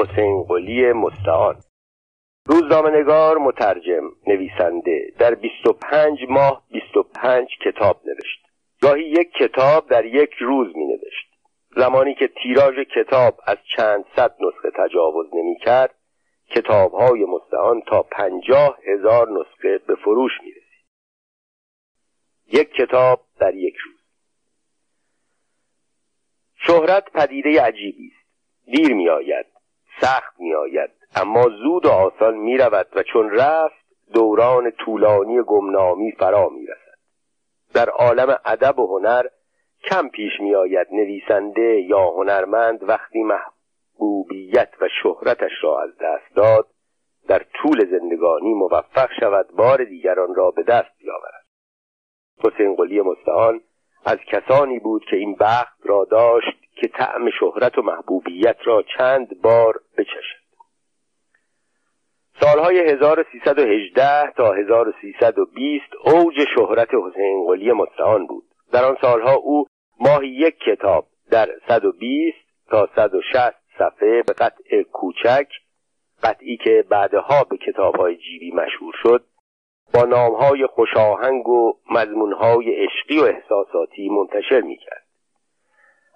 حسین قلی مستعان. روزنامهنگار مترجم نویسنده در 25 ماه 25 کتاب نوشت. گاهی یک کتاب در یک روز می نوشت زمانی که تیراژ کتاب از چند صد نسخه تجاوز نمی کرد کتاب های مستعان تا پنجاه هزار نسخه به فروش می رسید. یک کتاب در یک روز. شهرت پدیده عجیبی است. دیر می آید سخت می آید اما زود و آسان می رود و چون رفت دوران طولانی گمنامی فرا می رسد در عالم ادب و هنر کم پیش می آید نویسنده یا هنرمند وقتی محبوبیت و شهرتش را از دست داد در طول زندگانی موفق شود بار دیگران را به دست بیاورد. حسین قلی مستعان از کسانی بود که این بخت را داشت که طعم شهرت و محبوبیت را چند بار بچشد. سالهای 1318 تا 1320 اوج شهرت حسین قلی مستعان بود. در آن سالها او ماهی یک کتاب در 120 تا 160 صفحه به قطع کوچک قطعی که بعدها به کتابهای جیبی مشهور شد نامهای خوشاهنگ و مضمونهای عشقی و احساساتی منتشر می‌کرد.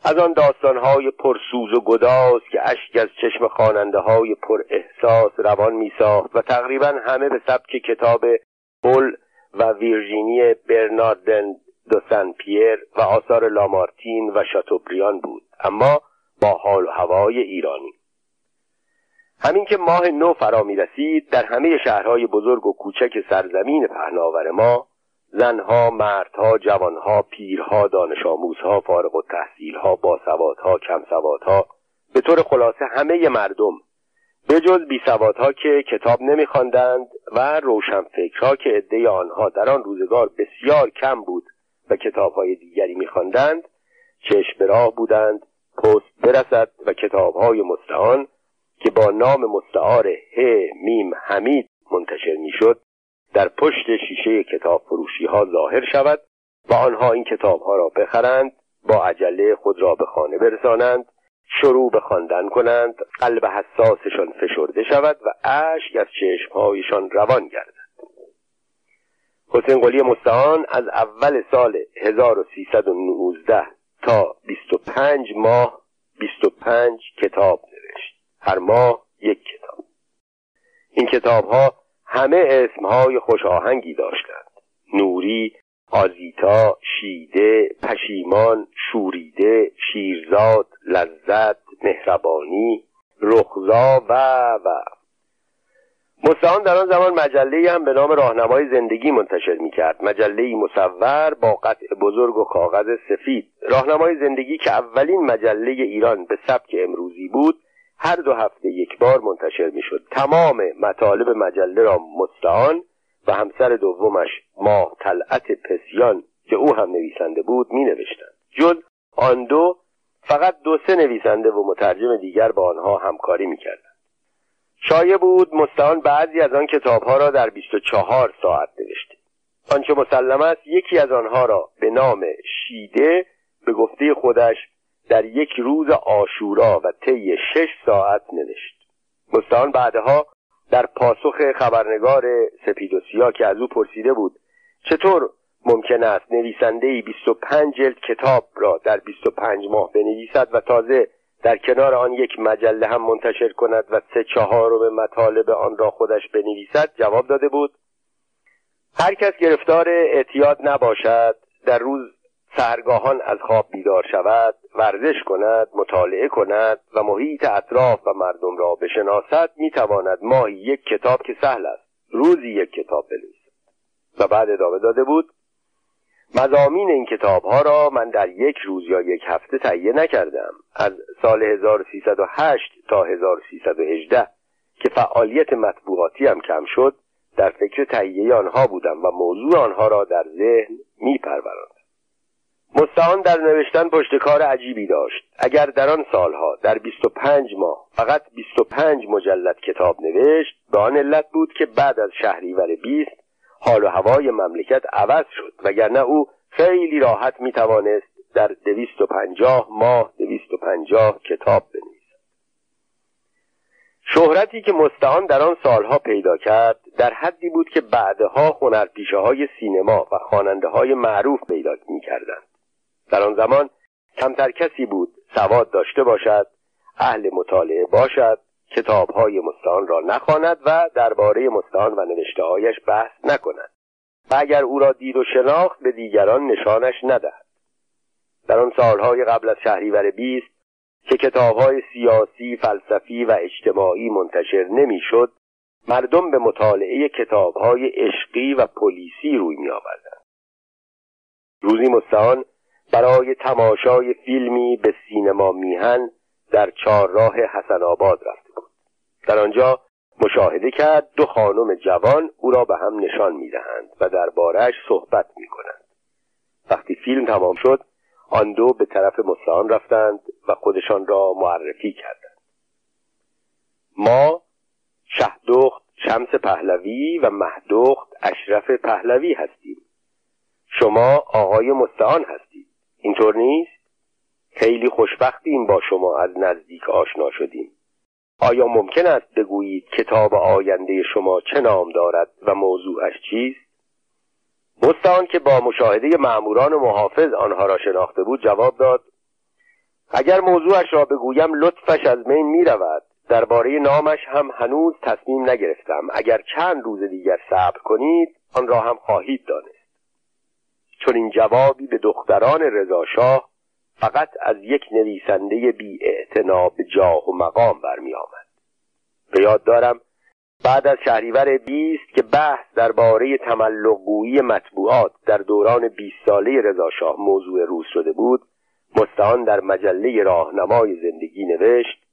از آن داستانهای پرسوز و گداز که اشک از چشم خواننده های پر احساس روان میساخت و تقریبا همه به سبک کتاب پل و ویرژینی برناردن دو سن پیر و آثار لامارتین و شاتوبریان بود اما با حال و هوای ایرانی. همین که ماه نو فرا می رسید در همه شهرهای بزرگ و کوچک سرزمین پهناور ما زنها، مردها، جوانها، پیرها، دانش آموزها، فارغ و تحصیلها، باسوادها، کم سوادها به طور خلاصه همه مردم به جز بی سوادها که کتاب نمیخواندند و روشنفکرها که عده آنها در آن روزگار بسیار کم بود و کتابهای دیگری میخواندند چشم راه بودند پست برسد و کتابهای مستعان که با نام مستعار ه میم حمید منتشر می‌شد در پشت شیشه کتاب فروشی ها ظاهر شود و آنها این کتاب ها را بخرند با عجله خود را به خانه برسانند شروع به خواندن کنند قلب حساسشان فشرده شود و اشک از چشمهایشان روان گردد. حسین قلی مستعان از اول سال 1319 تا 25 ماه 25 کتاب هر ماه یک کتاب. این کتاب ها همه اسمهای خوشاهنگی داشتند. نوری آزیتا شیده پشیمان شوریده شیرزاد لذت مهربانی رخزا و و. مستعان در آن زمان مجله هم به نام راهنمای زندگی منتشر می کرد مجله مصور با قطع بزرگ و کاغذ سفید. راهنمای زندگی که اولین مجله ایران به سبک امروزی بود هر دو هفته یک بار منتشر می شد تمام مطالب مجله را مستعان و همسر دومش ماه طلعت پسیان که او هم نویسنده بود می نوشتند جز آن دو فقط دو سه نویسنده و مترجم دیگر با آنها همکاری می کردند شایع بود مستعان بعضی از آن کتابها را در 24 ساعت نوشته. آنچه مسلم است یکی از آنها را به نام شیده به گفته خودش در یک روز آشورا و طی شش ساعت نوشت. مستعان بعدها در پاسخ خبرنگار سپید و سیا که از او پرسیده بود چطور ممکن است نویسنده ای 25 جلد کتاب را در 25 ماه بنویسد و تازه در کنار آن یک مجله هم منتشر کند و سه چهارم مطالب آن را خودش بنویسد؟ جواب داده بود هر کس گرفتار اعتیاد نباشد در روز سرگاهان از خواب بیدار شود ورزش کند مطالعه کند و محیط اطراف و مردم را بشناسد می‌تواند ماهی یک کتاب که سهل است روزی یک کتاب بنویسد. و بعد ادامه داده بود مزامین این کتاب ها را من در یک روز یا یک هفته تهیه نکردم از سال 1308 تا 1318 که فعالیت مطبوعاتی هم کم شد در فکر تهیه آنها بودم و موضوع آنها را در ذهن میپروراندم مستعان در نوشتن پشتکار عجیبی داشت اگر در آن سالها در 25 ماه فقط 25 مجلد کتاب نوشت به آن علت بود که بعد از شهریور 20 حال و هوای مملکت عوض شد وگرنه او خیلی راحت می توانست در 250 ماه 250 کتاب بنویسد شهرتی که مستعان در آن سالها پیدا کرد در حدی بود که بعدها هنرپیشه های سینما و خواننده های معروف پیدا می کردند. در آن زمان کمتر کسی بود سواد داشته باشد اهل مطالعه باشد کتاب های مستعان را نخواند و درباره مستعان و نوشته هایش بحث نکند و اگر او را دید و شناخت به دیگران نشانش ندهد در آن سالهای قبل از شهریور بیست که کتابهای سیاسی، فلسفی و اجتماعی منتشر نمی‌شد، مردم به مطالعه کتابهای عشقی و پلیسی روی می آوردن. روزی مستعان برای تماشای فیلمی به سینما میهن در چهارراه حسن آباد رفته بود. در آنجا مشاهده کرد دو خانم جوان او را به هم نشان می‌دهند و دربارهش صحبت می‌کنند. وقتی فیلم تمام شد آن دو به طرف مستعان رفتند و خودشان را معرفی کردند. ما شهدخت شمس پهلوی و مهدخت اشرف پهلوی هستیم. شما آقای مستعان هستید. اینطور نیست؟ خیلی خوشبختیم با شما از نزدیک آشنا شدیم. آیا ممکن است بگویید کتاب آینده شما چه نام دارد و موضوعش چیست؟ مستعان که با مشاهده معموران و محافظ آنها را شناخته بود جواب داد اگر موضوعش را بگویم لطفش از من می رود. درباره نامش هم هنوز تصمیم نگرفتم. اگر چند روز دیگر صبر کنید آن را هم خواهید دانست. چون این جوابی به دختران رضاشاه فقط از یک نویسنده بی به جاه و مقام برمی آمد به یاد دارم بعد از شهریور بیست که بحث درباره تملقگویی مطبوعات در دوران 20 ساله رضاشاه موضوع روز شده بود مستعان در مجله راهنمای زندگی نوشت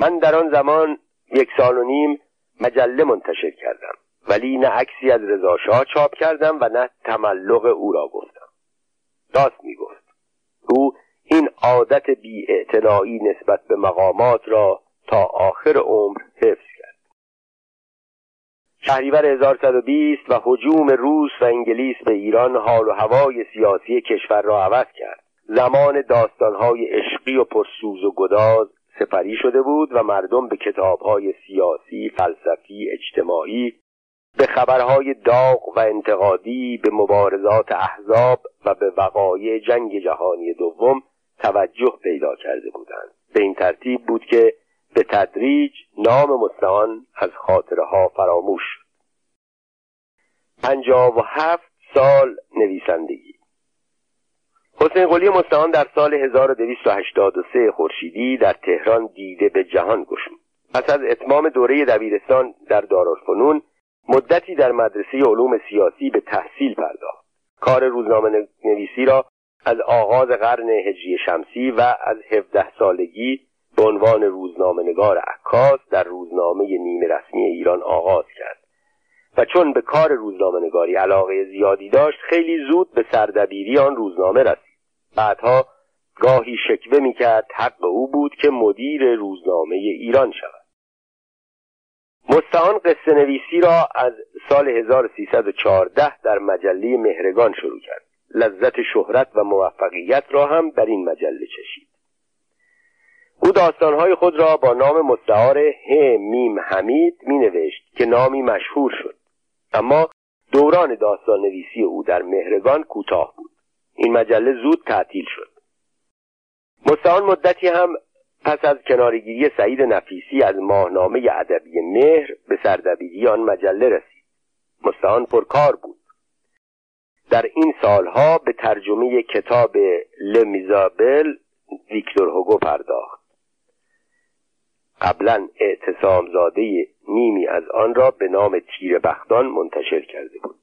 من در آن زمان یک سال و نیم مجله منتشر کردم. ولی نه عکسی از رضاشاه چاپ کردم و نه تملق او را گفتم. راست می‌گفت. او این عادت بی نسبت به مقامات را تا آخر عمر حفظ کرد. شهریور 1120 و حجوم روس و انگلیس به ایران حال و هوای سیاسی کشور را عوض کرد. زمان داستانهای عشقی و پرسوز و گداز سپری شده بود و مردم به کتابهای سیاسی، فلسفی، اجتماعی به خبرهای داغ و انتقادی به مبارزات احزاب و به وقایع جنگ جهانی دوم توجه پیدا کرده بودند. به این ترتیب بود که به تدریج نام مستعان از خاطره ها فراموش شد. پنجاه و هفت سال نویسندگی. حسین قلی مستعان در سال 1283 خورشیدی در تهران دیده به جهان گشود. پس از اتمام دوره دبیرستان در دارالفنون مدتی در مدرسه علوم سیاسی به تحصیل پرداخت. کار روزنامه نویسی را از آغاز قرن هجری شمسی و از 17 سالگی به عنوان روزنامه نگار عکاس در روزنامه نیمه رسمی ایران آغاز کرد. و چون به کار روزنامه نگاری علاقه زیادی داشت خیلی زود به سردبیری آن روزنامه رسید. بعدها گاهی شکوه می‌کرد حق او بود که مدیر روزنامه ایران شود. مستعان قصه نویسی را از سال 1314 در مجله مهرگان شروع کرد. لذت شهرت و موفقیت را هم در این مجله چشید. او داستانهای خود را با نام مستعار ه میم حمید می نوشت که نامی مشهور شد. اما دوران داستان نویسی او در مهرگان کوتاه بود. این مجله زود تعطیل شد. مستعان مدتی هم پس از کنارگیری سعید نفیسی از ماهنامه ادبی مهر به سردبیری آن مجله رسید. مستعان پرکار بود. در این سالها به ترجمه کتاب لمیزابل ویکتور هوگو پرداخت. قبلا اعتصام زاده نیمی از آن را به نام تیر بختان منتشر کرده بود.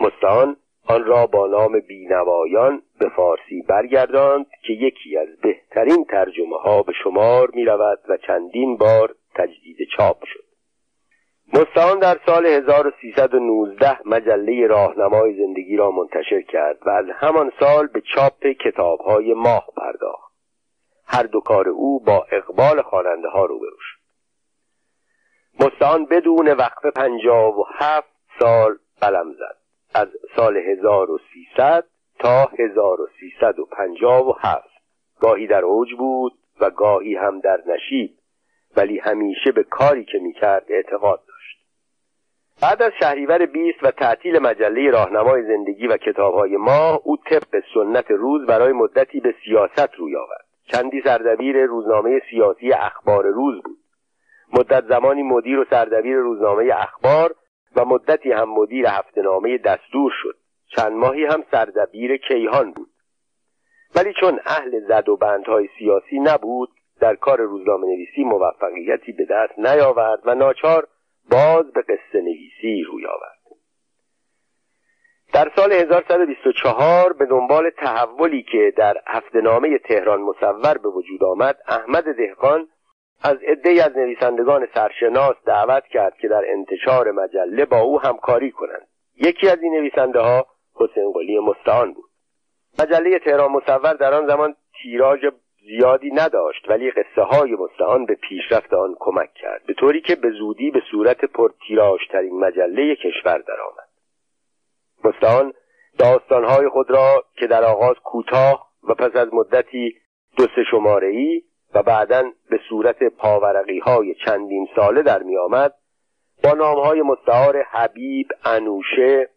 مستعان آن را با نام بینوایان به فارسی برگرداند که یکی از بهترین ترجمه ها به شمار می رود و چندین بار تجدید چاپ شد. مستعان در سال 1319 مجله راهنمای زندگی را منتشر کرد و از همان سال به چاپ کتاب های ماه پرداخت. هر دو کار او با اقبال خواننده ها روبرو شد. مستعان بدون وقف پنجاه و هفت سال قلم زد. از سال 1300 تا 1357 گاهی در اوج بود و گاهی هم در نشیب ولی همیشه به کاری که می‌کرد اعتقاد داشت. بعد از شهریور بیست و تعطیل مجله راهنمای زندگی و کتابهای ما او طبق سنت روز برای مدتی به سیاست روی آورد. چندی سردبیر روزنامه سیاسی اخبار روز بود. مدت زمانی مدیر و سردبیر روزنامه اخبار و مدتی هم مدیر هفتهنامه دستور شد. چند ماهی هم سردبیر کیهان بود. ولی چون اهل زد و بندهای سیاسی نبود در کار روزنامه نویسی موفقیتی به دست نیاورد و ناچار باز به قصه نویسی روی آورد. در سال 1124 به دنبال تحولی که در هفتهنامه تهران مصور به وجود آمد احمد دهقان از عدهای از نویسندگان سرشناس دعوت کرد که در انتشار مجله با او همکاری کنند. یکی از این نویسنده ها حسین قلی مستعان بود. مجله تهران مصور در آن زمان تیراژ زیادی نداشت ولی قصه های مستعان به پیشرفت آن کمک کرد به طوری که به زودی به صورت ترین مجله کشور درآمد. مستعان داستانهای خود را که در آغاز کوتاه و پس از مدتی دو سه شماره ای و بعدا به صورت پاورقی های چندین ساله در می آمد با نام های مستعار حبیب انوشه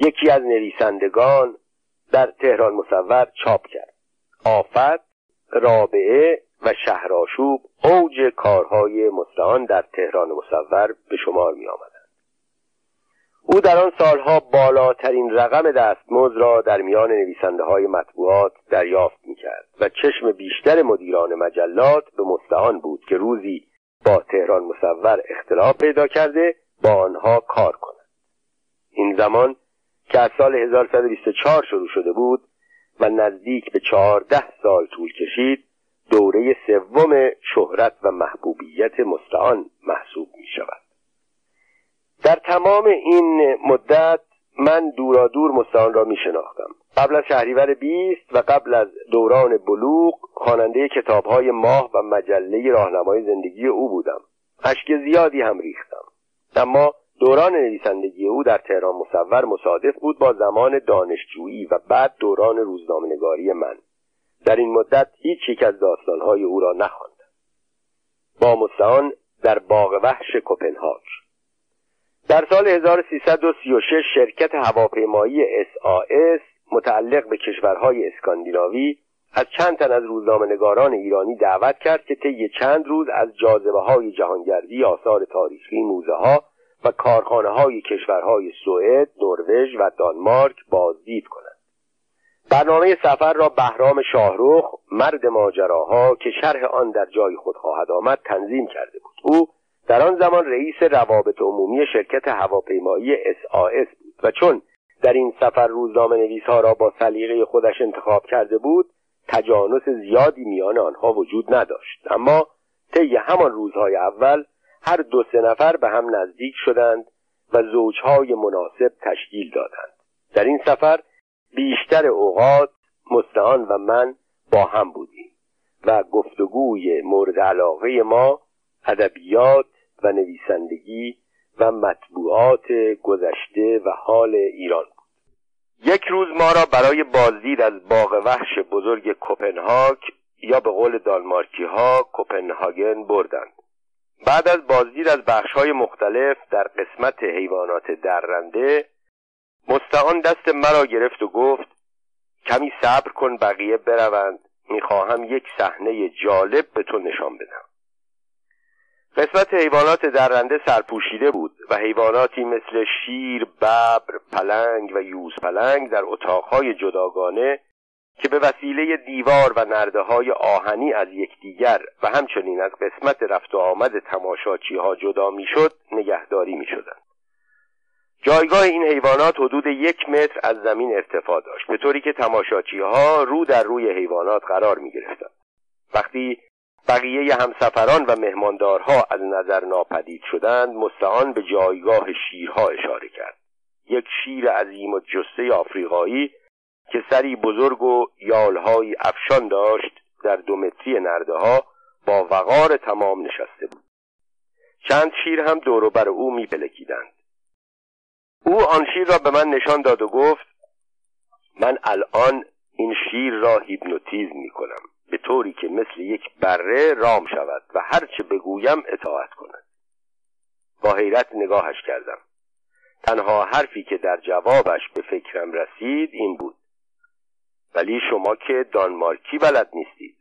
یکی از نویسندگان در تهران مصور چاپ کرد. آفت رابعه و شهرآشوب اوج کارهای مستعان در تهران مصور به شمار می آمدند او در آن سالها بالاترین رقم دستمزد را در میان نویسنده های مطبوعات دریافت می کرد و چشم بیشتر مدیران مجلات به مستعان بود که روزی با تهران مصور اختلاف پیدا کرده با آنها کار کند. این زمان که از سال 1124 شروع شده بود و نزدیک به چهارده سال طول کشید دوره سوم شهرت و محبوبیت مستعان محسوب می شود در تمام این مدت من دورا دور مستعان را می شناختم. قبل از شهریور بیست و قبل از دوران بلوغ خواننده کتابهای ماه و مجله راهنمای زندگی او بودم. اشک زیادی هم ریختم. اما دوران نویسندگی او در تهران مصور مصادف بود با زمان دانشجویی و بعد دوران روزنامهنگاری من. در این مدت هیچ یک از داستانهای او را نخواندم. با مستعان در باغ وحش کپنهاگ در سال 1336 شرکت هواپیمایی SAS متعلق به کشورهای اسکاندیناوی از چند تن از روزنامهنگاران ایرانی دعوت کرد که طی چند روز از جاذبه های جهانگردی آثار تاریخی موزه ها و کارخانه های کشورهای سوئد، نروژ و دانمارک بازدید کنند. برنامه سفر را بهرام شاهروخ مرد ماجراها که شرح آن در جای خود خواهد آمد تنظیم کرده بود. او در آن زمان رئیس روابط عمومی شرکت هواپیمایی SAS بود و چون در این سفر روزنامه نویس ها را با سلیقه خودش انتخاب کرده بود تجانس زیادی میان آنها وجود نداشت. اما طی همان روزهای اول هر دو سه نفر به هم نزدیک شدند و زوجهای مناسب تشکیل دادند. در این سفر بیشتر اوقات مستعان و من با هم بودیم و گفتگوی مورد علاقه ما ادبیات و نویسندگی و مطبوعات گذشته و حال ایران بود. یک روز ما را برای بازدید از باغ وحش بزرگ کپنهاگ یا به قول دالمارکی ها کپنهاگن بردند. بعد از بازدید از بخشهای مختلف در قسمت حیوانات درنده مستعان دست مرا گرفت و گفت کمی صبر کن بقیه بروند می‌خواهم یک صحنه جالب به تو نشان بدم. قسمت حیوانات درنده سرپوشیده بود و حیواناتی مثل شیر، ببر، پلنگ و یوز پلنگ در اتاقهای جداگانه که به وسیله دیوار و نرده های آهنی از یکدیگر و همچنین از قسمت رفت و آمد تماشاچی ها جدا می‌شد نگهداری می شدند. جایگاه این حیوانات حدود یک متر از زمین ارتفاع داشت به طوری که تماشاچی ها رو در روی حیوانات قرار می گرفتند. وقتی بقیه همسفران و مهماندارها از نظر ناپدید شدند مستعان به جایگاه شیرها اشاره کرد. یک شیر عظیم و جسته آفریقایی که سری بزرگ و یالهایی افشان داشت در دو متری نرده ها با وقار تمام نشسته بود. چند شیر هم بر او میپلکیدند. او آن شیر را به من نشان داد و گفت من الان این شیر را هیپنوتیزم می کنم به طوری که مثل یک بره رام شود و هرچه بگویم اطاعت کند. با حیرت نگاهش کردم. تنها حرفی که در جوابش به فکرم رسید این بود. ولی شما که دانمارکی بلد نیستید.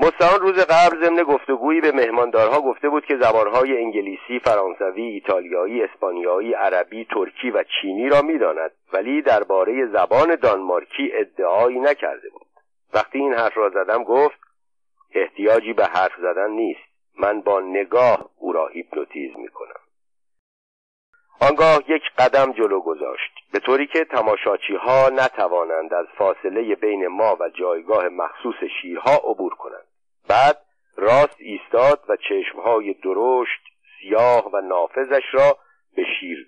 مستعان روز قبل ضمن گفتگویی به مهماندارها گفته بود که زبانهای انگلیسی، فرانسوی، ایتالیایی، اسپانیایی، عربی، ترکی و چینی را می‌داند ولی درباره زبان دانمارکی ادعایی نکرده بود. وقتی این حرف را زدم گفت احتیاجی به حرف زدن نیست. من با نگاه او را هیپنوتیزم می‌کنم. آنگاه یک قدم جلو گذاشت به طوری که تماشاچی ها نتوانند از فاصله بین ما و جایگاه مخصوص شیرها عبور کنند. بعد راست ایستاد و چشمهای درشت سیاه و نافذش را به شیر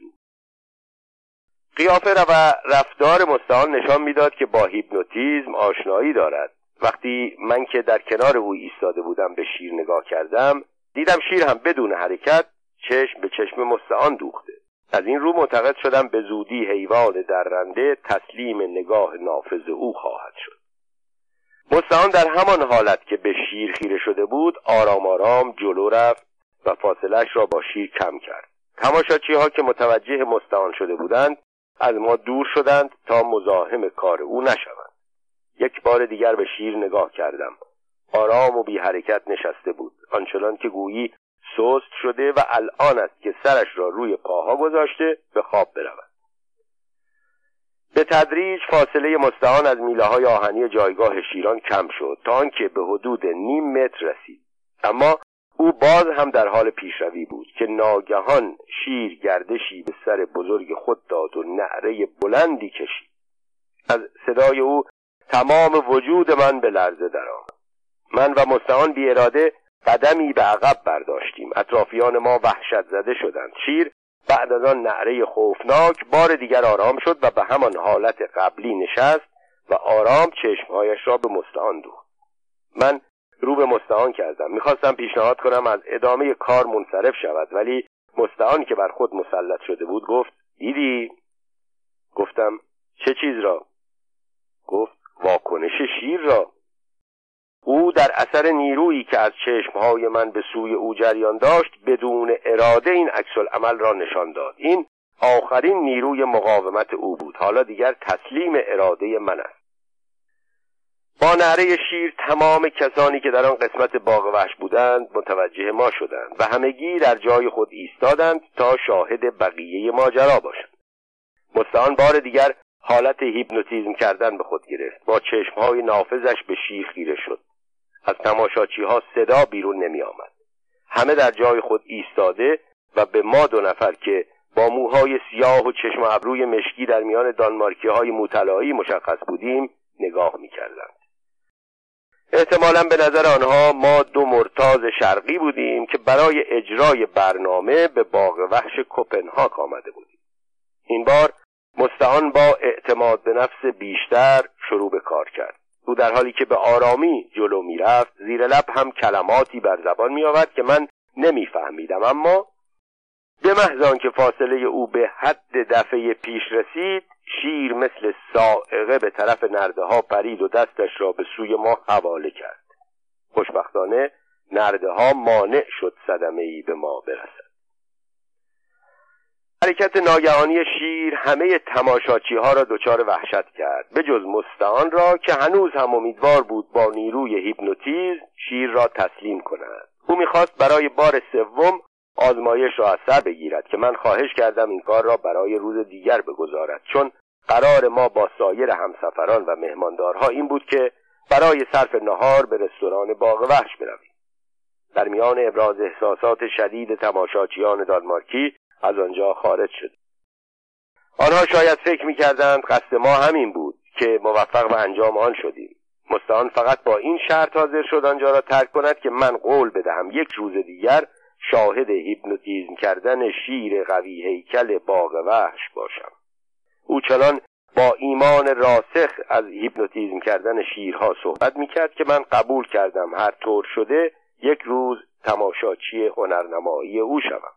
قیافه و رفتار مستعان نشان می‌داد که با هیپنوتیزم آشنایی دارد. وقتی من که در کنار او ایستاده بودم به شیر نگاه کردم دیدم شیر هم بدون حرکت چشم به چشم مستعان دوخته. از این رو معتقد شدم به زودی حیوان درنده تسلیم نگاه نافذ او خواهد شد. مستعان در همان حالت که به شیر خیره شده بود آرام آرام جلو رفت و فاصلش را با شیر کم کرد. تماشاچی ها که متوجه مستعان شده بودند از ما دور شدند تا مزاحم کار او نشوند. یک بار دیگر به شیر نگاه کردم. آرام و بی حرکت نشسته بود. آنچنان که گویی سست شده و الان است که سرش را روی پاها گذاشته به خواب برود. به تدریج فاصله مستعان از میله های آهنی جایگاه شیران کم شد تا آنکه به حدود نیم متر رسید. اما او باز هم در حال پیشروی بود که ناگهان شیر گردشی به سر بزرگ خود داد و نعره بلندی کشید. از صدای او تمام وجود من به لرزه درآمد. من و مستعان بی اراده قدمی به عقب برداشتیم. اطرافیان ما وحشت زده شدند. شیر بعد از آن نعره خوفناک بار دیگر آرام شد و به همان حالت قبلی نشست و آرام چشمهایش را به مستعان دوخت. من رو به مستعان کردم. می‌خواستم پیشنهاد کنم از ادامه کار منصرف شود ولی مستعان که بر خود مسلط شده بود گفت دیدی؟ گفتم چه چیز را؟ گفت واکنش شیر را. او در اثر نیرویی که از چشمهای من به سوی او جریان داشت بدون اراده این عکس عمل را نشان داد. این آخرین نیروی مقاومت او بود. حالا دیگر تسلیم اراده من است. با نعره شیر تمام کسانی که در آن قسمت باغ وحش بودند متوجه ما شدند و همگی در جای خود ایستادند تا شاهد بقیه ماجرا باشند. مستعان بار دیگر حالت هیپنوتیزم کردن به خود گرفت. با چشمهای نافذش به شیر خیره شد. از تماشاچی ها صدا بیرون نمی آمد همه در جای خود ایستاده و به ما دو نفر که با موهای سیاه و چشم ابروی مشکی در میان دانمارکی های مطلعی مشخص بودیم نگاه می کردند. احتمالا به نظر آنها ما دو مرتاز شرقی بودیم که برای اجرای برنامه به باغ وحش کوپنهاگ آمده بودیم. این بار مستعان با اعتماد به نفس بیشتر شروع به کار کرد. او در حالی که به آرامی جلو می‌رفت زیر لب هم کلماتی بر زبان می آورد که من نمیفهمیدم. اما به محض که فاصله او به حد دفعه پیش رسید شیر مثل سائقه به طرف نرده ها پرید و دستش را به سوی ما حواله کرد. خوشبختانه نرده ها مانع شد صدمه ای به ما برسد. حرکت ناگهانی شیر همه تماشاچی ها را دچار وحشت کرد. به جز مستعان را که هنوز هم امیدوار بود با نیروی هیپنوتیز شیر را تسلیم کند. او می‌خواست برای بار سوم آزمایش را از سر بگیرد که من خواهش کردم این کار را برای روز دیگر بگذارد. چون قرار ما با سایر همسفران و مهماندارها این بود که برای صرف نهار به رستوران باغ وحش برویم. در میان ابراز احساسات شدید تماشاچیان دانمارکی از آنجا خارج شد. آنها شاید فکر می‌کردند قصد ما همین بود که موفق به انجام آن شدیم. مستعان فقط با این شرط حاضر شد آنجا را ترک کند که من قول بدهم یک روز دیگر شاهد هیپنوتیزم کردن شیر قوی هیکل باغ وحش باشم. او چنان با ایمان راسخ از هیپنوتیزم کردن شیرها صحبت می‌کرد که من قبول کردم هر طور شده یک روز تماشاچی هنرنمایی او شوم.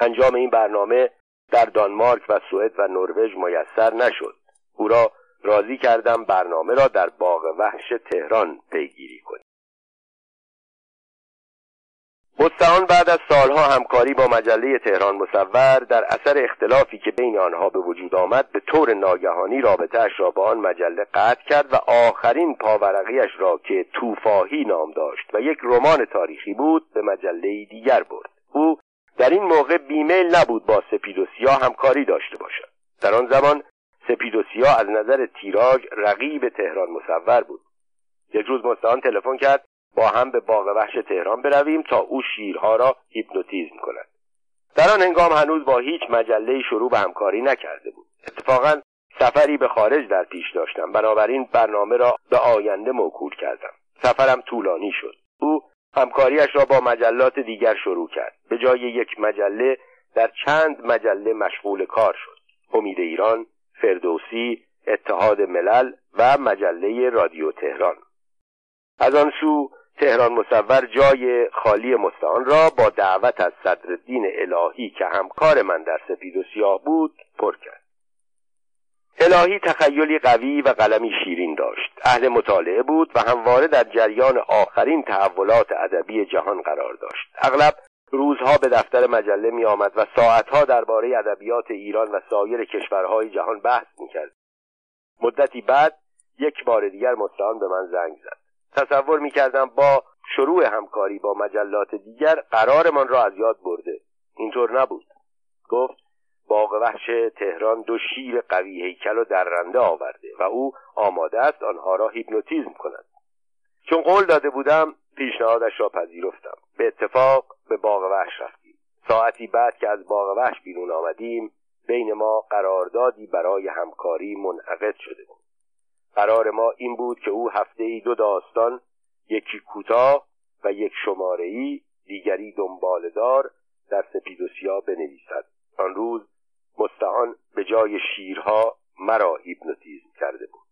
انجام این برنامه در دانمارک و سوئد و نروژ میسر نشد. او را راضی کردم برنامه را در باغ وحش تهران پیگیری کنیم مستعان بعد از سالها همکاری با مجله تهران مصور در اثر اختلافی که بین آنها به وجود آمد به طور ناگهانی رابطهاش را با آن مجله قطع کرد و آخرین پاورقیش را که توفاهی نام داشت و یک رمان تاریخی بود به مجله دیگر برد. او در این موقع بیمیل نبود با سپید و سیاه همکاری داشته باشد. در آن زمان سپید و سیاه از نظر تیراژ رقیب تهران مصور بود. یک روز مستعان تلفن کرد با هم به باغ وحش تهران برویم تا او شیرها را هیپنوتیزم کند. در آن هنگام هنوز با هیچ مجله شروع به همکاری نکرده بود. اتفاقا سفری به خارج در پیش داشتم. بنابراین برنامه را به آینده موکول کردم. سفرم طولانی شد. او همکاریش را با مجلات دیگر شروع کرد. به جای یک مجله در چند مجله مشغول کار شد. امید ایران فردوسی اتحاد ملل و مجله رادیو تهران. از آن سو تهران مصور جای خالی مستعان را با دعوت از صدرالدین الهی که همکار من در سپید و سیاه بود پر کرد. الهی تخیلی قوی و قلمی شیرین داشت. اهل مطالعه بود و همواره در جریان آخرین تحولات ادبی جهان قرار داشت. اغلب روزها به دفتر مجله می آمد و ساعتها درباره ادبیات ایران و سایر کشورهای جهان بحث می کرد. مدتی بعد یک بار دیگر مستعان به من زنگ زد. تصور می کردم با شروع همکاری با مجلات دیگر قرارمان را از یاد برده. اینطور نبود. گفت باغ وحش تهران دو شیر قوی هیکل و درنده آورده و او آماده است آنها را هیپنوتیزم کند. چون قول داده بودم پیشنهادش را پذیرفتم. به اتفاق به باغ وحش رفتیم. ساعتی بعد که از باغ وحش بیرون آمدیم بین ما قراردادی برای همکاری منعقد شده بود. قرار ما این بود که او هفته ای دو داستان یکی کوتاه و یک شماره ای دیگری دنبالدار در سپید و سیاه بنویسد. آن روز مستعان به جای شیرها مرا هیپنوتیزم کرده بود.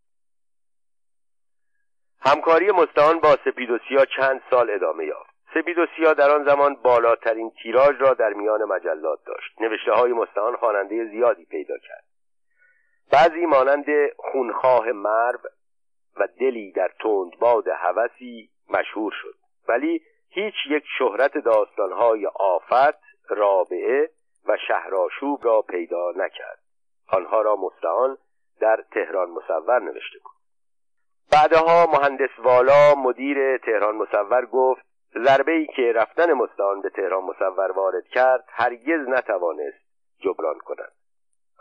همکاری مستعان با سپید و سیاه چند سال ادامه یافت. سپید و سیاه در آن زمان بالاترین تیراژ را در میان مجلات داشت. نوشته های مستعان خواننده زیادی پیدا کرد. بعضی مانند خونخواه مرو و دلی در باد هوسی مشهور شد. ولی هیچ یک شهرت داستانهای آفت رابعه و شهراشوب را پیدا نکرد. آنها را مستعان در تهران مصور نوشته بود. بعدها مهندس والا مدیر تهران مصور گفت ضربه ای که رفتن مستعان به تهران مصور وارد کرد هرگز نتوانست جبران کند.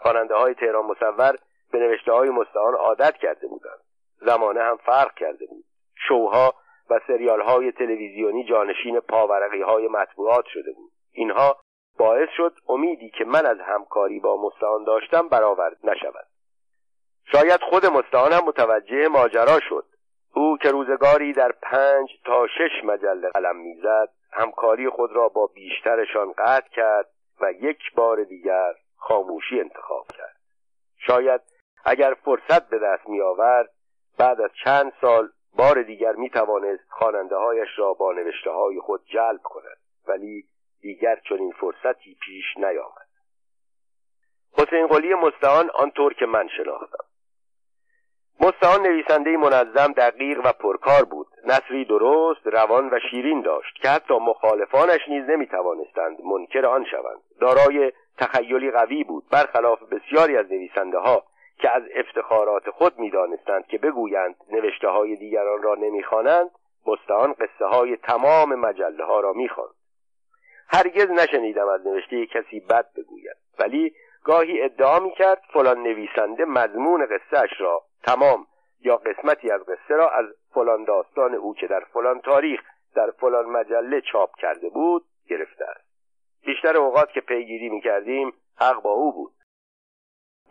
خواننده های تهران مصور به نوشته های مستعان عادت کرده بودند. زمانه هم فرق کرده بود. شوها و سریال های تلویزیونی جانشین پاورقی های مطبوعات شده بود. اینها باعث شد امیدی که من از همکاری با مستعان داشتم برآورد نشود. شاید خود مستعان هم متوجه ماجرا شد. او که روزگاری در پنج تا شش مجله قلم می‌زد همکاری خود را با بیشترشان قطع کرد و یک بار دیگر خاموشی انتخاب کرد. شاید اگر فرصت به دست می آورد بعد از چند سال بار دیگر می توانست خواننده هایش را با نوشته های خود جلب کند ولی دیگر چنین فرصتی پیش نیامد. حسین قلی مستعان آنطور که من شناختم. مستعان نویسنده منظم دقیق و پرکار بود. نصری درست روان و شیرین داشت که حتی مخالفانش نیز نمی‌توانستند منکر آن شوند. دارای تخیلی قوی بود برخلاف بسیاری از نویسنده ها که از افتخارات خود می‌دانستند که بگویند نوشته های دیگران را نمی‌خوانند مستعان قصه های تمام مجله ها را می‌خواند. هرگز نشنیدم از نوشته کسی بد بگوید ولی گاهی ادعا می‌کرد فلان نویسنده مضمون قصهاش را تمام یا قسمتی از قصه را از فلان داستان او که در فلان تاریخ در فلان مجله چاپ کرده بود گرفته است. بیشتر اوقات که پیگیری می‌کردیم حق با او بود.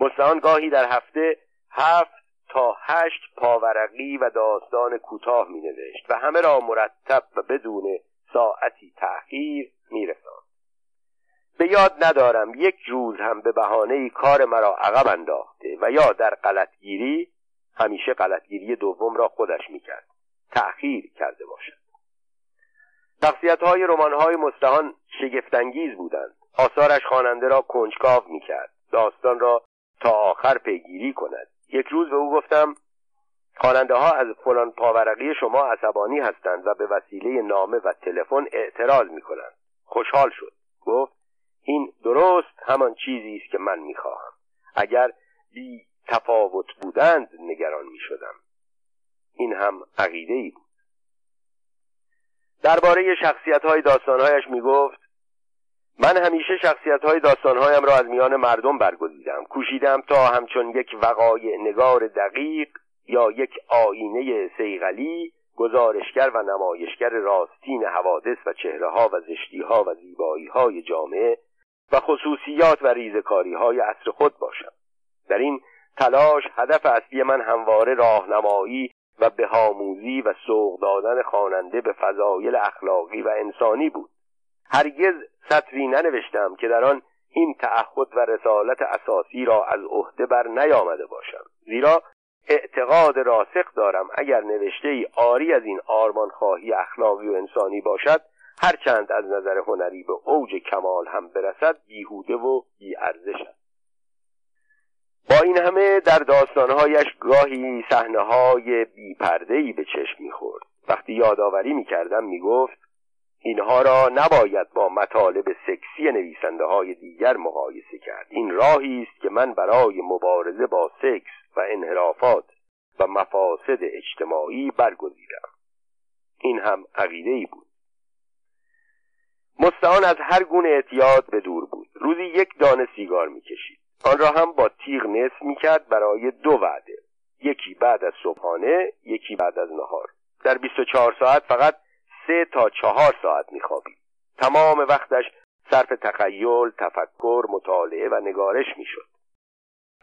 مستعان گاهی در هفته هفت تا هشت پاورقی و داستان کوتاه می نوشت و همه را مرتب و بدون ساعتی تأخیر می رساند. به یاد ندارم یک روز هم به بهانه کار مرا عقب انداخته و یا در غلطگیری همیشه غلطگیری دوم را خودش می‌کرد. تأخیر کرده باشد. شخصیت های رمان های مستهان شگفتانگیز بودند. آثارش خواننده را کنجکاو می‌کرد. داستان را تا آخر پیگیری کند. یک روز به او گفتم خواننده ها از فلان پاورقی شما عصبانی هستند و به وسیله نامه و تلفن اعتراض می کنند خوشحال شد. گفت این درست همان چیزی است که من می‌خواهم. اگر بی تفاوت بودند نگران می شدم این هم عقیده ای بود. درباره شخصیت های داستانهایش می گفت من همیشه شخصیت های داستانهایم را از میان مردم برگزیدم. کوشیدم تا همچون یک وقایع نگار دقیق یا یک آینه سیغلی گزارشگر و نمایشگر راستین حوادث و چهره ها و زشتی ها و زیبایی های جامعه و خصوصیات و ریزکاری های عصر خود باشم. در این تلاش هدف اصلی من همواره راهنمایی و بهاموزی و سوق دادن خواننده به فضایل اخلاقی و انسانی بود. هرگز سطری ننوشتم که در آن این تعهد و رسالت اساسی را از عهده بر نیامده باشم. زیرا اعتقاد راسخ دارم اگر نوشته ای آری از این آرمان خواهی اخلاقی و انسانی باشد هرچند از نظر هنری به اوج کمال هم برسد بیهوده و بیارزش است با این همه در داستانهایش گاهی صحنه های بیپردهی به چشم می‌خورد. وقتی یادآوری می‌کردم می‌گفت اینها را نباید با مطالب سکسی نویسنده های دیگر مقایسه کرد. این راهی است که من برای مبارزه با سکس و انحرافات و مفاسد اجتماعی برگزیدم. این هم عقیده ای بود. مستعان از هر گونه اعتیاد به دور بود. روزی یک دانه سیگار می‌کشید. آن را هم با تیغ نصف می‌کرد برای دو وعده. یکی بعد از صبحانه یکی بعد از نهار. در 24 ساعت فقط سه تا چهار ساعت میخوابید. تمام وقتش صرف تخیل تفکر مطالعه و نگارش می‌شد.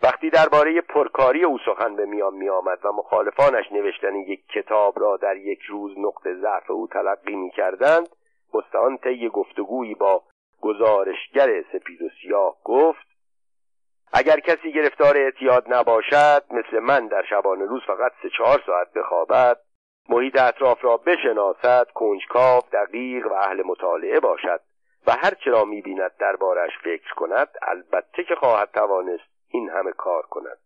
وقتی درباره پرکاری او سخن به میان میآمد و مخالفانش نوشتن یک کتاب را در یک روز نقطه ضعف او تلقی می‌کردند مستعان طی گفتگویی با گزارشگر سپید و سیاه گفت اگر کسی گرفتار اعتیاد نباشد مثل من در شبانه روز فقط سه چهار ساعت بخوابد محیط اطراف را بشناسد کنجکاو دقیق و اهل مطالعه باشد و هر چرا می‌بیند دربارش فکر کند البته که خواهد توانست این همه کار کند.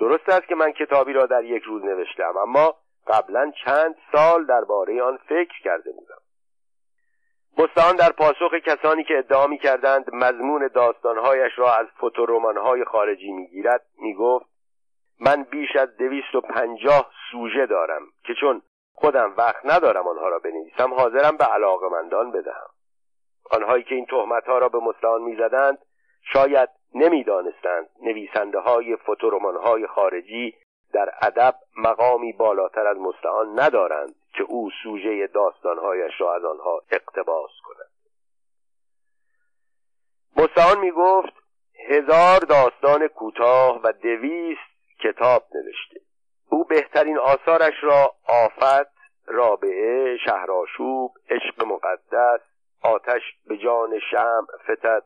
درست است که من کتابی را در یک روز نوشتم اما قبلا چند سال درباره آن فکر کرده بودم. مستعان در پاسخ کسانی که ادعا می کردند مضمون داستانهایش را از فوتورمانهای خارجی می‌گیرد می‌گفت من بیش از دویست و پنجاه سوژه دارم که چون خودم وقت ندارم آنها را بنویسم حاضرم به علاقمندان بدهم. آنهایی که این تهمتها را به مستعان می‌زدند شاید نمی‌دانستند نویسنده های های خارجی در ادب مقامی بالاتر از مستعان ندارند که او سوژه داستانهایش را از آنها اقتباس کند. مستعان می گفت هزار داستان کوتاه و دویست کتاب نوشته. او بهترین آثارش را آفت رابعه شهرآشوب عشق مقدس آتش به جان شم فتد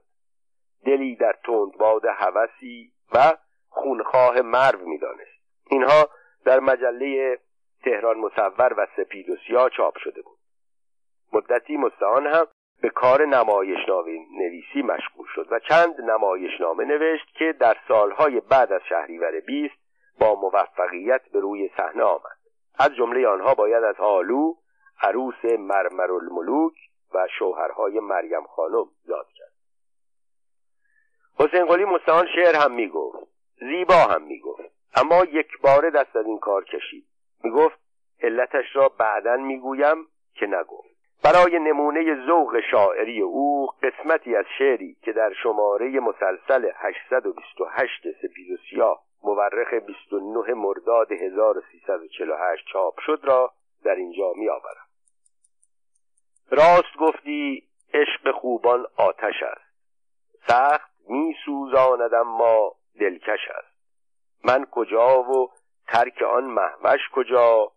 دلی در تندباد هوسی و خونخواه مرو می‌دانست. اینها در مجله تهران مصور و سپید و سیاه چاپ شده بود. مدتی مستعان هم به کار نمایشنامه نویسی مشغول شد و چند نمایشنامه نوشت که در سالهای بعد از شهریور بیست با موفقیت به روی صحنه آمد. از جمله آنها باید از آلو عروس مرمرالملوک و شوهرهای مریم خانم یاد کرد. حسین قلی مستعان شعر هم می‌گفت زیبا هم می‌گفت. اما یک بار دست از این کار کشید. می‌گفت علتش را بعدا می‌گویم که نگفت. برای نمونه ذوق شاعری او قسمتی از شعری که در شماره مسلسل 828 سپید و سیاه مورخ 29 مرداد 1348 چاپ شد را در اینجا می آورم راست گفتی عشق خوبان آتش است. سخت می ما دلکش است. من کجا و ترک آن محوش کجا؟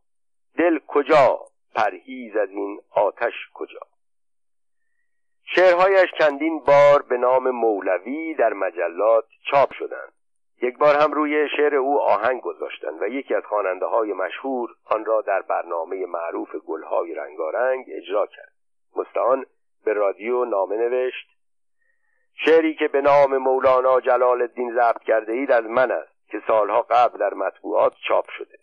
دل کجا؟ پرهیز از این آتش کجا؟ شعرهایش چندین بار به نام مولوی در مجلات چاپ شدند. یک بار هم روی شعر او آهنگ گذاشتند و یکی از خواننده های مشهور آن را در برنامه معروف گلهای رنگارنگ اجرا کرد. مستعان به رادیو نامه نوشت شعری که به نام مولانا جلال الدین ضبط کرده اید از من است. که سالها قبل در مطبوعات چاپ شده.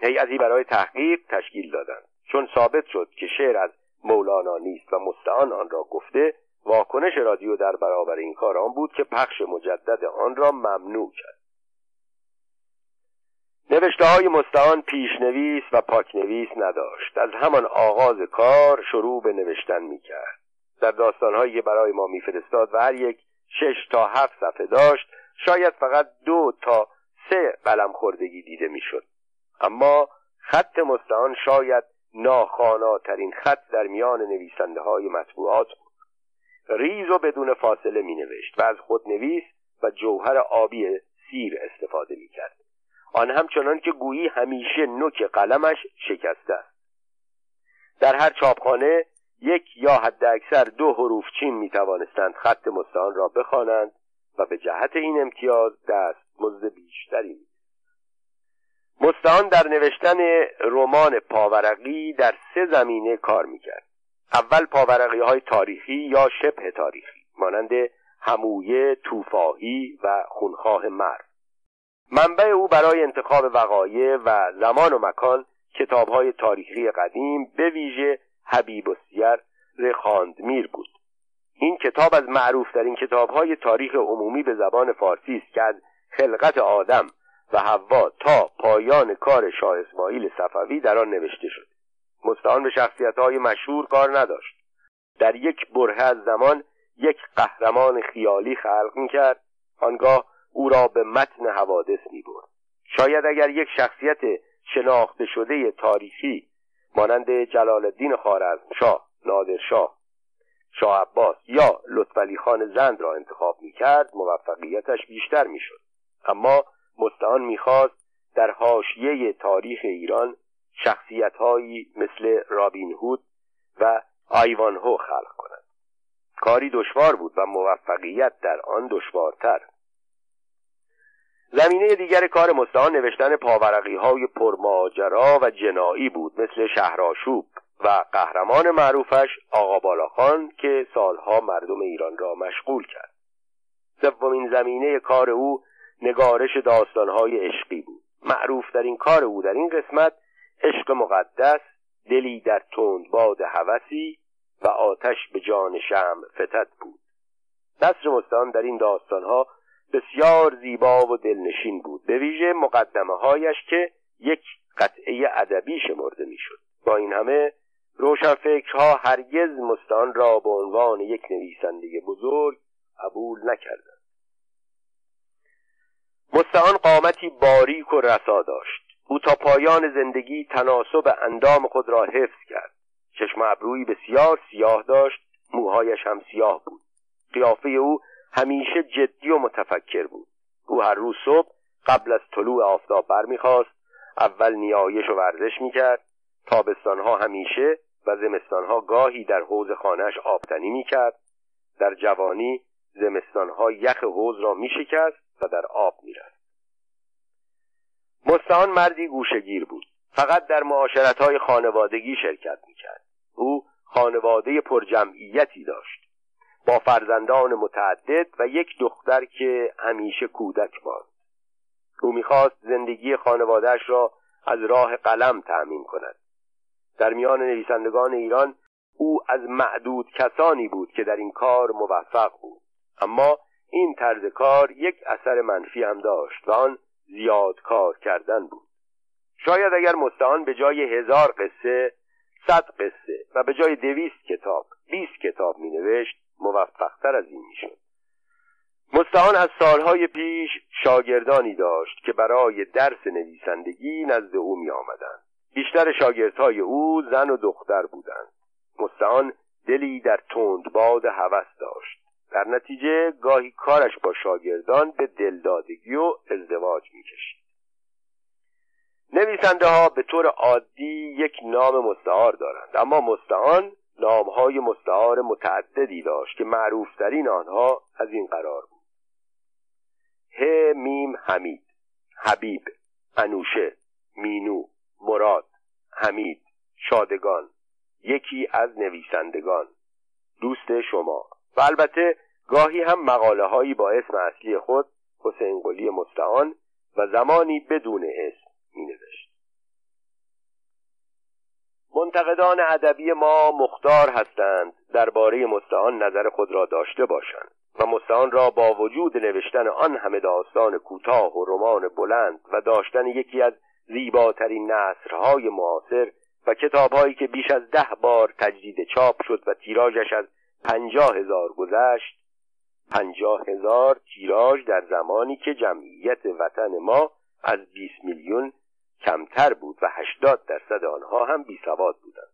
هیئتی برای تحقیق تشکیل دادند. چون ثابت شد که شعر از مولانا نیست و مستعان آن را گفته واکنش رادیو در برابر این کار آن بود که پخش مجدد آن را ممنوع کرد. نوشته های مستعان پیشنویس و پاکنویس نداشت. از همان آغاز کار شروع به نوشتن می‌کرد. در داستانهایی که برای ما میفرستاد و هر یک شش تا هفت صفحه داشت شاید فقط دو تا سه قلم خوردگی دیده می‌شد. اما خط مستعان شاید ناخاناترین خط در میان نویسنده های مطبوعات بود. ریز و بدون فاصله می نوشت و از خودنویس و جوهر آبی سیر استفاده می کرد آن همچنان که گویی همیشه نوک قلمش شکسته است. در هر چاپخانه یک یا حد اکثر دو حروف چین می توانستند خط مستعان را بخوانند و به جهت این امتیاز دست مزد بیشتری می مستعان در نوشتن رمان پاورقی در سه زمینه کار می‌کرد. اول پاورقی های تاریخی یا شبه تاریخی مانند همویه، توفاهی و خونخواه مرد. منبع او برای انتخاب وقایع و زمان و مکان کتاب های تاریخی قدیم به ویژه حبیب و سیر رخاندمیر بود. این کتاب از معروفترین کتاب های تاریخ عمومی به زبان فارسی است که از خلقت آدم و حوا تا پایان کار شاه اسماعیل صفوی در آن نوشته شد. مستعان به شخصیت های مشهور کار نداشت. در یک بره از زمان یک قهرمان خیالی خلق می کرد آنگاه او را به متن حوادث می برد شاید اگر یک شخصیت شناخته شده تاریخی مانند جلال الدین خوارزمشاه نادرشاه شاه عباس یا لطفعلی خان زند را انتخاب می کرد موفقیتش بیشتر می شد اما مستعان می‌خواست در حاشیه تاریخ ایران شخصیتهایی مثل رابین هود و آیوانهو خلق کند. کاری دشوار بود و موفقیت در آن دشوارتر. زمینه دیگر کار مستعان نوشتن پاورقی های پرماجرا و جنایی بود مثل شهرآشوب و قهرمان معروفش آقا بالاخان که سالها مردم ایران را مشغول کرد. سومین زمینه کار او نگارش داستانهای عشقی بود. معروف در این کار او در این قسمت عشق مقدس دلی در تند باد هوسی و آتش به جان شم فتد بود. نصر مستان در این داستانها بسیار زیبا و دلنشین بود به ویژه مقدمه هایش که یک قطعه ادبی شمرده می‌شد. با این همه روشنفکرها هرگز مستان را به عنوان یک نویسنده بزرگ قبول نکردند. مستعان قامتی باریک و رسا داشت. او تا پایان زندگی تناسب اندام خود را حفظ کرد. چشم ابرویی بسیار سیاه داشت موهایش هم سیاه بود. قیافه او همیشه جدی و متفکر بود. او هر روز صبح قبل از طلوع آفتاب برمیخواست اول نیایش و ورزش می‌کرد. تابستانها همیشه و زمستانها گاهی در حوز خانهش آبتنی می‌کرد. در جوانی زمستانها یخ حوز را میشکست و در آب می‌رفت. مستعان مردی گوشگیر بود. فقط در معاشرت های خانوادگی شرکت می‌کرد. او خانواده پرجمعیتی داشت. با فرزندان متعدد و یک دختر که همیشه کودک بود او می‌خواست زندگی خانوادهش را از راه قلم تأمین کند. در میان نویسندگان ایران او از معدود کسانی بود که در این کار موفق بود. اما این طرز کار یک اثر منفی هم داشت و آن زیاد کار کردن بود. شاید اگر مستعان به جای هزار قصه صد قصه و به جای دویست کتاب بیست کتاب می نوشت موفقتر از این می شد مستعان از سالهای پیش شاگردانی داشت که برای درس نویسندگی نزد او می آمدن. بیشتر شاگردهای او زن و دختر بودند. مستعان دلی در تندباد هوس داشت. در نتیجه گاهی کارش با شاگردان به دلدادگی و ازدواج می‌کشید. نویسنده ها به طور عادی یک نام مستعار دارند اما مستعان نامهای مستعار متعددی داشت که معروفترین آنها از این قرار بود. ه میم حمید حبیب انوشه مینو مراد حمید شادگان یکی از نویسندگان دوست شما و البته گاهی هم مقاله هایی با اسم اصلی خود حسین قلی مستعان و زمانی بدون اسم می نوشت منتقدان ادبی ما مختار هستند درباره مستعان نظر خود را داشته باشند و مستعان را با وجود نوشتن آن همه داستان کوتاه و رمان بلند و داشتن یکی از زیباترین نصرهای معاصر و کتابهایی که بیش از ده بار تجدید چاپ شد و تیراژش از پنجاه هزار گذشت پنجاه هزار تیراژ در زمانی که جمعیت وطن ما از 20 میلیون کمتر بود و 80 درصد آنها هم بی سواد بودند.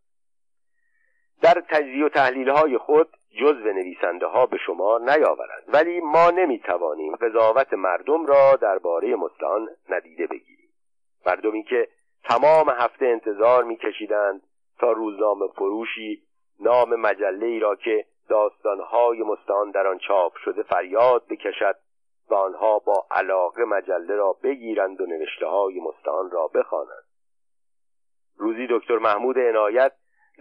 در تجزیه و تحلیل های خود جزو نویسنده ها به شما نیاورند ولی ما نمی توانیم قضاوت مردم را درباره مستعان ندیده بگیریم. مردمی که تمام هفته انتظار میکشیدند تا روزنامه فروشی نام مجله ای را که داستانهای مستعان در آن چاپ شده فریاد بکشد و آنها با علاقه مجله را بگیرند و نوشته های مستعان را بخوانند. روزی دکتر محمود عنایت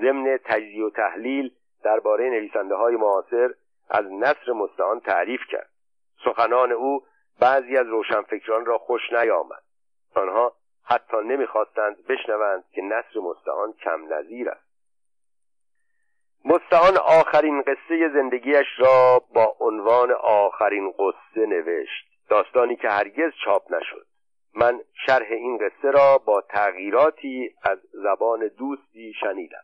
ضمن تجزیه و تحلیل درباره نویسنده های معاصر از نصر مستعان تعریف کرد. سخنان او بعضی از روشنفکران را خوش نیامد. آنها حتی نمی‌خواستند بشنوند که نصر مستعان کم نظیر است. مستعان آخرین قصه زندگیش را با عنوان آخرین قصه نوشت. داستانی که هرگز چاپ نشد. من شرح این قصه را با تغییراتی از زبان دوستی شنیدم.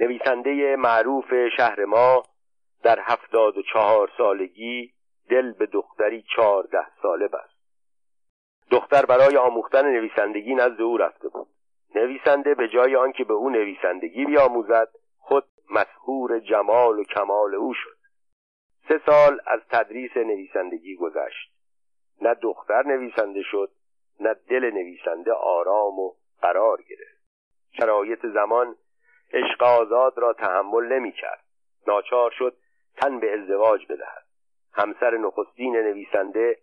نویسنده معروف شهر ما در هفتاد و چهار سالگی دل به دختری چهارده ساله بست. دختر برای آموختن نویسندگی نزد او رفته بود. نویسنده به جای آنکه به او نویسندگی بیاموزد خود مسهور جمال و کمال او شد. سه سال از تدریس نویسندگی گذشت. نه دختر نویسنده شد نه دل نویسنده آرام و قرار گرفت. شرایط زمان عشق آزاد را تحمل نمی کرد ناچار شد تن به ازدواج بدهد. همسر نخستین نویسنده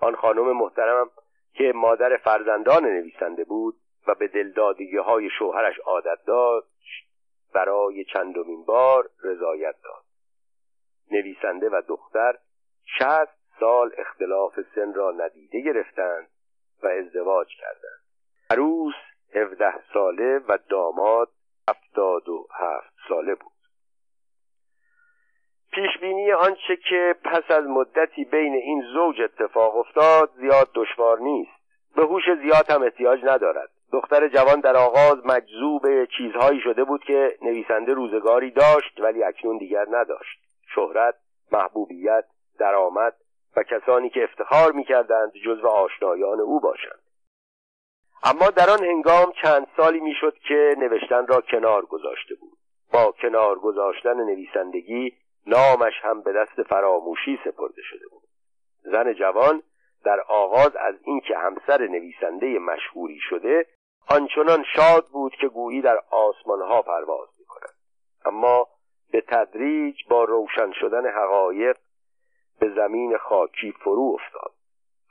آن خانم محترمم که مادر فرزندان نویسنده بود و به دلدادگی های شوهرش عادت داشت برای چندمین بار رضایت داد. نویسنده و دختر شصت سال اختلاف سن را ندیده گرفتند و ازدواج کردند. عروس هفده ساله و داماد هفتاد و هفت ساله بود. پیشبینی آنچه که پس از مدتی بین این زوج اتفاق افتاد زیاد دشوار نیست. به هوش زیاد هم احتیاج ندارد. دختر جوان در آغاز مجذوب چیزهایی شده بود که نویسنده روزگاری داشت ولی اکنون دیگر نداشت. شهرت محبوبیت درآمد و کسانی که افتخار می‌کردند جزو آشنایان او باشند. اما در آن هنگام چند سالی می‌شد که نوشتن را کنار گذاشته بود. با کنار گذاشتن نویسندگی نامش هم به دست فراموشی سپرده شده بود. زن جوان در آغاز از اینکه همسر نویسنده مشهوری شده آنچنان شاد بود که گویی در آسمانها پرواز می‌کند. اما به تدریج با روشن شدن حقایق به زمین خاکی فرو افتاد.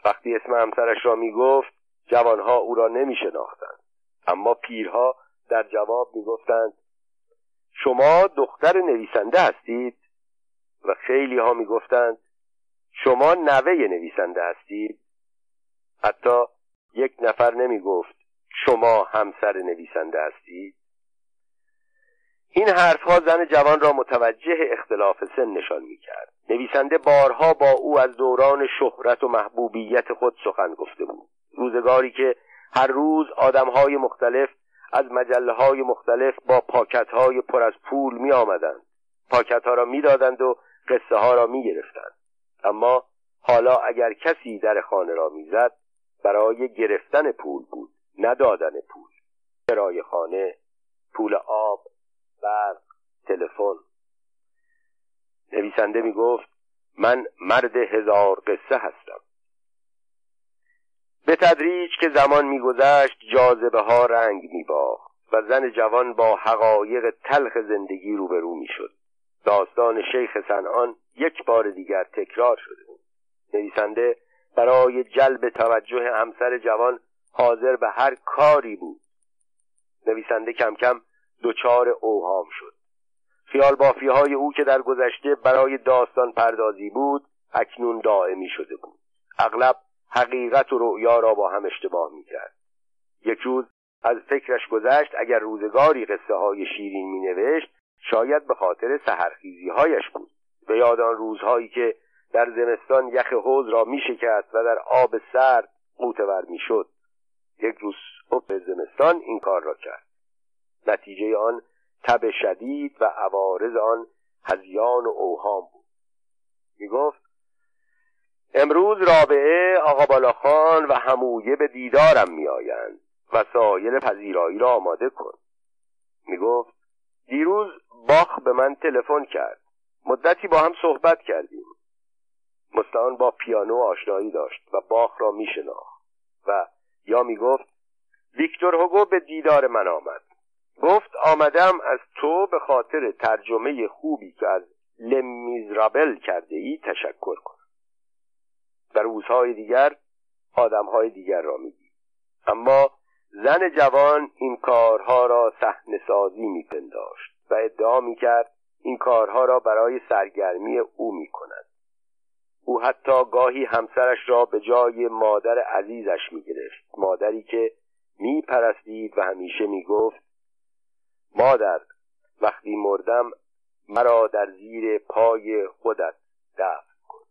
وقتی اسم همسرش را می‌گفت جوانها او را نمیشناختند. اما پیرها در جواب می‌گفتند شما دختر نویسنده هستید؟ و خیلی ها می‌گفتند شما نوه نویسنده هستید؟ حتی یک نفر نمی گفت شما همسر نویسنده هستید؟ این حرفها زن جوان را متوجه اختلاف سن نشان می کرد نویسنده بارها با او از دوران شهرت و محبوبیت خود سخن گفته بود. روزگاری که هر روز آدمهای مختلف از مجله های مختلف با پاکت های پر از پول می آمدند پاکت ها را می دادند و قصه ها را می گرفتند اما حالا اگر کسی در خانه را می‌زد برای گرفتن پول بود. ندادن پول. کرای خانه پول آب برق تلفن. نویسنده می گفت من مرد هزار قصه هستم. به تدریج که زمان میگذشت جاذبه ها رنگ میباخت و زن جوان با حقایق تلخ زندگی روبرو می‌شد. داستان شیخ سنان یک بار دیگر تکرار شده نویسنده برای جلب توجه همسر جوان حاضر به هر کاری بود. نویسنده کم کم دچار اوهام شد. خیال بافی های او که در گذشته برای داستان پردازی بود اکنون دائمی شده بود. اغلب حقیقت و رؤیا را با هم اشتباه می‌کرد. یک روز از فکرش گذشت اگر روزگاری قصه های شیرین می نوشت شاید به خاطر سهرخیزی هایش بود. به یاد آن روزهایی که در زمستان یخ حوز را می شکست و در آب سرد قوتور می شد یک روز صبح زمستان این کار را کرد. نتیجه آن تب شدید و عوارض آن هزیان و اوهام بود. می گفت امروز رابعه آقا بالاخان و همویه به دیدارم آیند وسایل پذیرایی را آماده کن. می گفت دیروز باخ به من تلفن کرد. مدتی با هم صحبت کردیم. مستعان با پیانو آشنایی داشت و باخ را می شناخت و یا می گفت ویکتور هوگو به دیدار من آمد. گفت آمدم از تو به خاطر ترجمه خوبی که از لمیزرابل کرده ای تشکر کنم. در روزهای دیگر آدمهای دیگر را میگی اما زن جوان این کارها را صحنه سازی میپنداشت و ادعا می‌کرد این کارها را برای سرگرمی او می‌کند. او حتی گاهی همسرش را به جای مادر عزیزش می‌گرفت. مادری که میپرستید و همیشه می‌گفت مادر وقتی مردم مرا در زیر پای خودت دفن کن.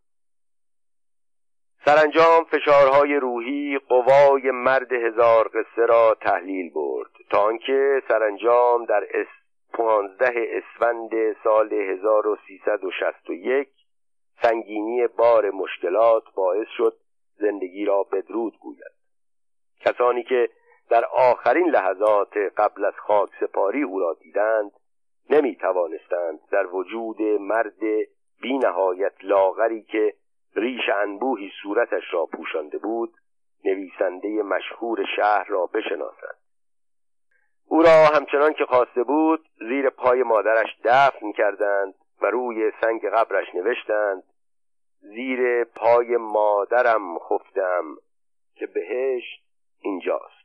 سرانجام فشارهای روحی قوای مرد هزار قصه را تحلیل برد تا آنکه سرانجام در اس پانزده اسفند سال 1361 سنگینی بار مشکلات باعث شد زندگی را بدرود گوید. کسانی که در آخرین لحظات قبل از خاک سپاری او را دیدند نمی توانستند در وجود مرد بی نهایت لاغری که ریش انبوهی صورتش را پوشانده بود نویسنده مشهور شهر را بشناسند. او را همچنان که خواسته بود زیر پای مادرش دفن کردند و روی سنگ قبرش نوشتند زیر پای مادرم خفتم که بهشت اینجاست.